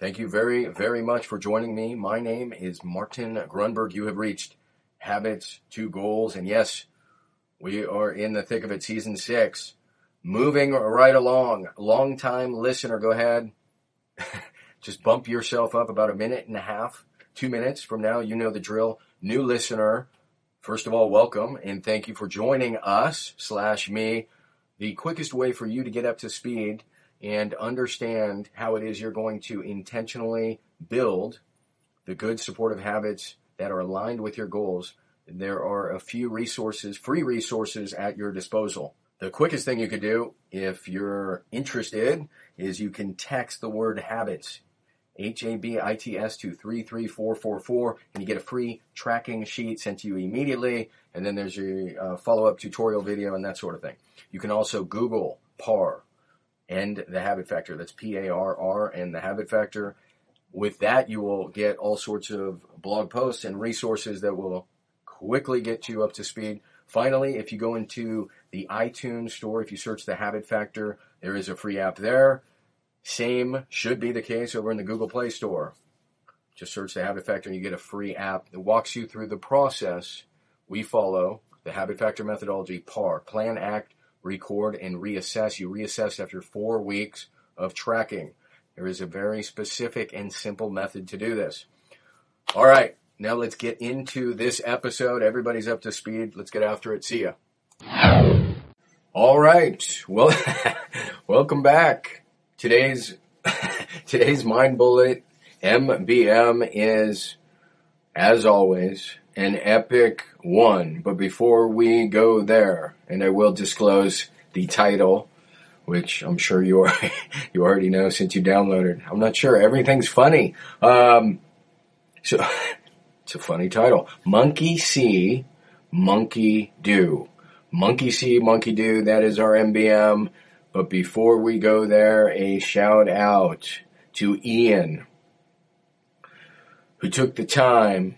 Thank you very, very much for joining me. My name is Martin Grunberg. You have reached Habits to Goals. And yes, we are in the thick of it, season six. Moving right along. Long time listener, go ahead. Just bump yourself up about a minute and a half, two minutes from now. You know the drill. New listener. First of all, welcome and thank you for joining us slash me. The quickest way for you to get up to speed and understand how it is you're going to intentionally build the good supportive habits that are aligned with your goals, there are a few resources, free resources at your disposal. The quickest thing you could do if you're interested is you can text the word habits, H-A-B-I-T-S to 33444 and you get a free tracking sheet sent to you immediately. And then there's a uh, follow-up tutorial video and that sort of thing. You can also Google PARR, and the habit factor. That's P A R R and the habit factor. With that, you will get all sorts of blog posts and resources that will quickly get you up to speed. Finally, if you go into the iTunes store, if you search the habit factor, there is a free app there. Same should be the case over in the Google Play Store. Just search the habit factor and you get a free app that walks you through the process we follow, the habit factor methodology, PARR, plan, act, record, and reassess. You reassess after four weeks of tracking. There is a very specific and simple method to do this. All right, now let's get into this episode. Everybody's up to speed. Let's get after it. See ya. All right. Well, welcome back. Today's today's mind bullet MBM is as always an epic one. But before we go there, and I will disclose the title, which I'm sure you are, you already know since you downloaded. I'm not sure. Everything's funny. Um, so it's a funny title. Monkey see, monkey do. Monkey see, monkey do. That is our MBM. But before we go there, a shout out to Ian, who took the time.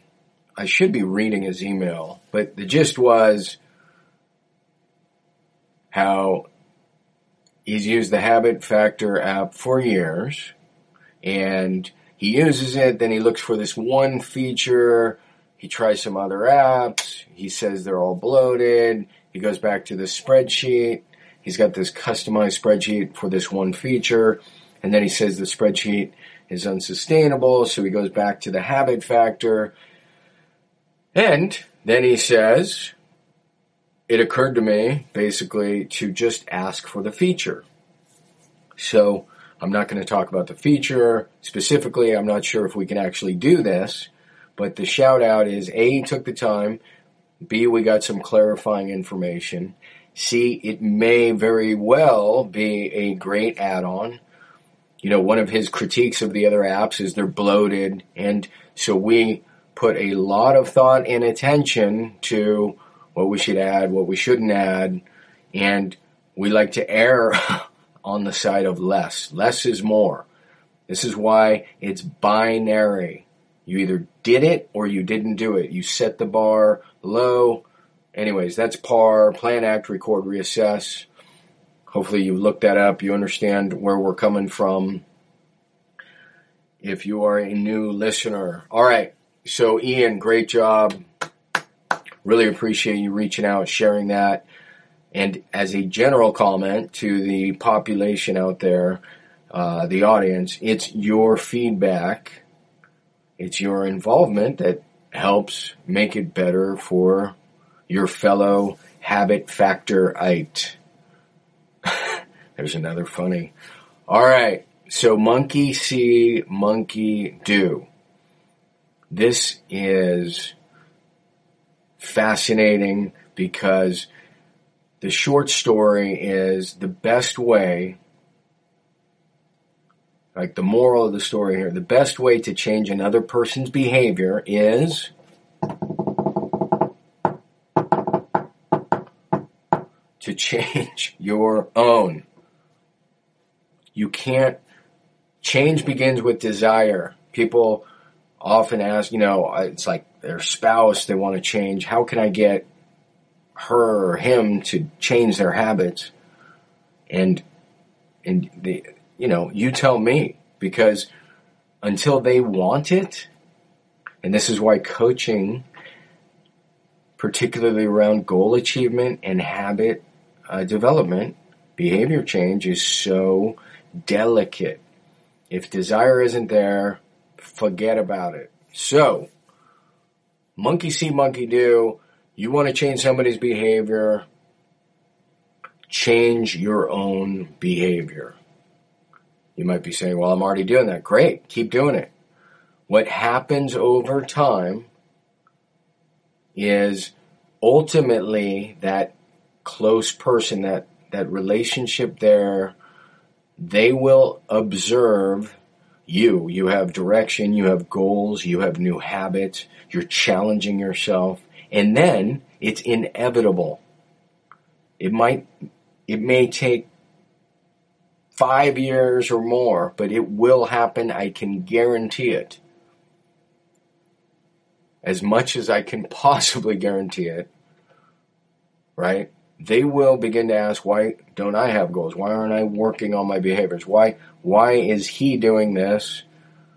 I should be reading his email, but the gist was how he's used the Habit Factor app for years and he uses it, then he looks for this one feature, he tries some other apps, he says they're all bloated, he goes back to the spreadsheet, he's got this customized spreadsheet for this one feature, and then he says the spreadsheet is unsustainable, so he goes back to the habit factor, and then he says, it occurred to me basically to just ask for the feature. So I'm not going to talk about the feature specifically. I'm not sure if we can actually do this, but the shout out is A, he took the time. B, we got some clarifying information. C, it may very well be a great add-on. You know, one of his critiques of the other apps is they're bloated. And so we put a lot of thought and attention to what we should add, what we shouldn't add, and we like to err on the side of less. Less is more. This is why it's binary. You either did it or you didn't do it. You set the bar low. Anyways, that's PARR, plan, act, record, reassess. Hopefully you looked that up. You understand where we're coming from. If you are a new listener. All right. So Ian, great job. Really appreciate you reaching out, sharing that. And as a general comment to the population out there, uh, the audience, it's your feedback, it's your involvement that helps make it better for your fellow habit factorite. There's another funny. All right. So monkey see, monkey do. This is fascinating because the short story is the best way like the moral of the story here, the best way to change another person's behavior is to change your own. You can't, change begins with desire. People often ask, you know, it's like their spouse, they want to change. How can I get her or him to change their habits? And, and the, you know, you tell me because until they want it, and this is why coaching, particularly around goal achievement and habit uh, development, behavior change is so delicate. If desire isn't there, forget about it. So, monkey see, monkey do. You want to change somebody's behavior, change your own behavior. You might be saying, well, I'm already doing that. Great. Keep doing it. What happens over time is ultimately that close person, that, that relationship there, they will observe you. You have direction, you have goals, you have new habits, you're challenging yourself, and then it's inevitable. It might, it may take five years or more, but it will happen. I can guarantee it. As much as I can possibly guarantee it, right? They will begin to ask, why don't I have goals? Why aren't I working on my behaviors? Why, why is he doing this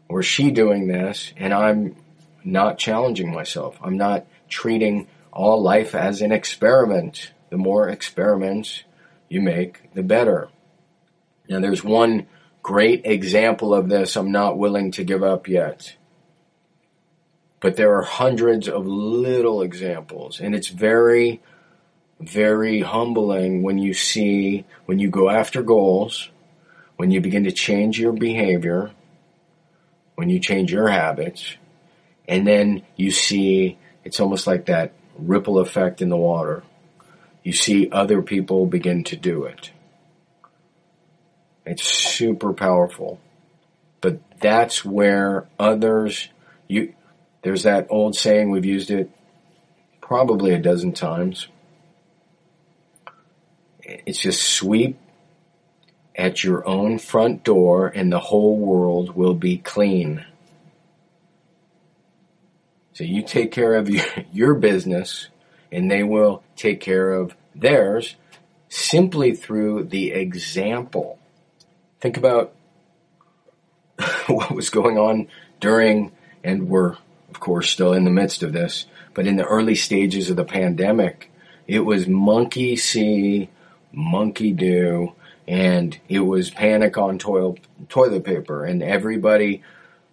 or she doing this and I'm not challenging myself? I'm not treating all life as an experiment. The more experiments you make, the better. Now, there's one great example of this I'm not willing to give up yet. But there are hundreds of little examples, and it's very, very humbling when you see, when you go after goals, when you begin to change your behavior, when you change your habits, and then you see it's almost like that ripple effect in the water. You see other people begin to do it. It's super powerful. But that's where others, you, there's that old saying, we've used it probably a dozen times. It's just sweep at your own front door and the whole world will be clean. So you take care of your, business and they will take care of theirs simply through the example Think about what was going on during, and we're, of course, still in the midst of this, but in the early stages of the pandemic, it was monkey see, monkey do, and it was panic on toilet, toilet paper, and everybody,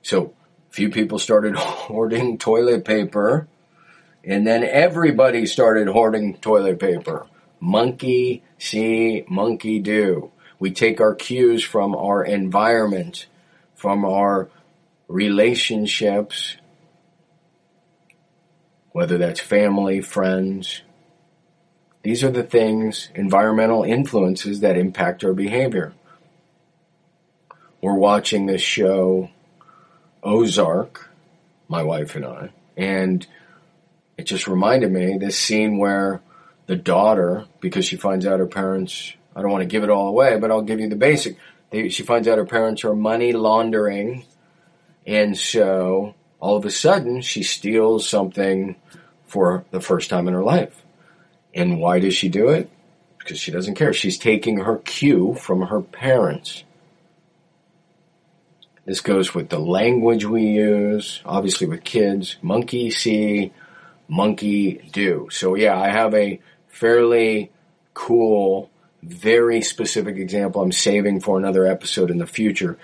so few people started hoarding toilet paper, and then everybody started hoarding toilet paper. Monkey see, monkey do. We take our cues from our environment, from our relationships, whether that's family, friends. These are the things, environmental influences that impact our behavior. We're watching this show, Ozark, my wife and I, and it just reminded me this scene where the daughter, because she finds out her parents I don't want to give it all away, but I'll give you the basic. They, she finds out her parents are money laundering, and so all of a sudden she steals something for the first time in her life. And why does she do it? Because she doesn't care. She's taking her cue from her parents. This goes with the language we use, obviously with kids. Monkey see, monkey do. So yeah, I have a fairly cool very specific example I'm saving for another episode in the future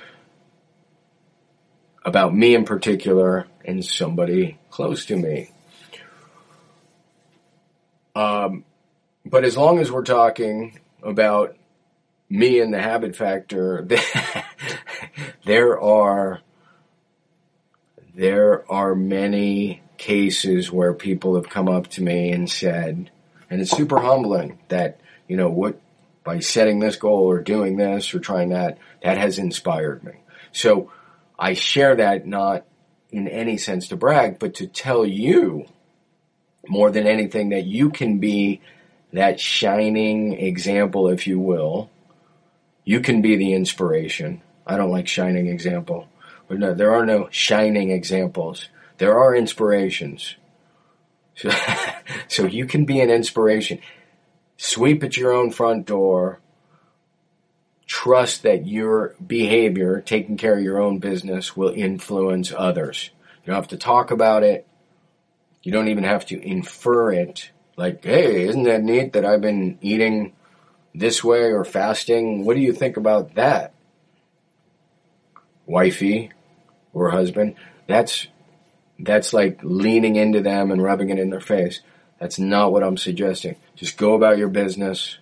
about me in particular and somebody close to me. Um, but as long as we're talking about me and the habit factor, there are there are many cases where people have come up to me and said, and it's super humbling that you know what by setting this goal or doing this or trying that, that has inspired me. So I share that not in any sense to brag, but to tell you more than anything that you can be that shining example, if you will. You can be the inspiration. I don't like shining example. But no, there are no shining examples. There are inspirations. So, so you can be an inspiration. Sweep at your own front door. Trust that your behavior, taking care of your own business, will influence others. You don't have to talk about it. You don't even have to infer it. Like, hey, isn't that neat that I've been eating this way or fasting? What do you think about that? Wifey or husband. That's that's like leaning into them and rubbing it in their face. That's not what I'm suggesting. Just go about your business.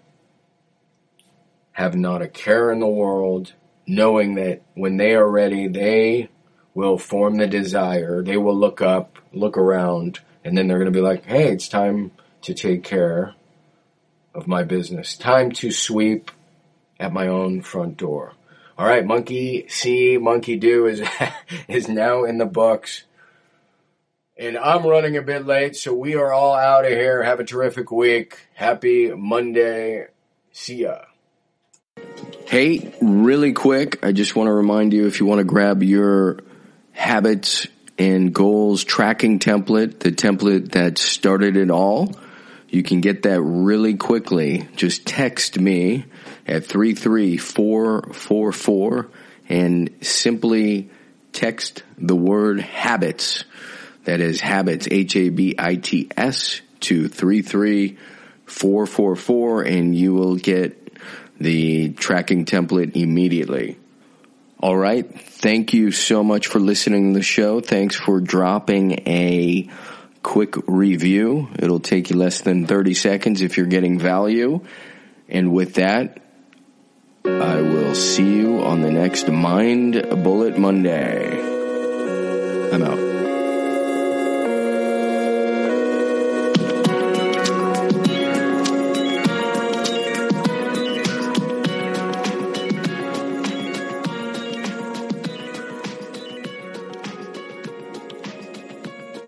Have not a care in the world, knowing that when they are ready, they will form the desire. They will look up, look around, and then they're going to be like, hey, it's time to take care of my business. Time to sweep at my own front door. All right, Monkey See, Monkey Do is is now in the books. And I'm running a bit late, so we are all out of here. Have a terrific week. Happy Monday. See ya. Hey, really quick, I just want to remind you if you want to grab your habits and goals tracking template, the template that started it all, you can get that really quickly. Just text me at 33444 and simply text the word habits that is habits, H-A-B-I-T-S to 33444 and you will get the tracking template immediately. All right. Thank you so much for listening to the show. Thanks for dropping a quick review. It'll take you less than 30 seconds if you're getting value. And with that, I will see you on the next Mind Bullet Monday. I'm out.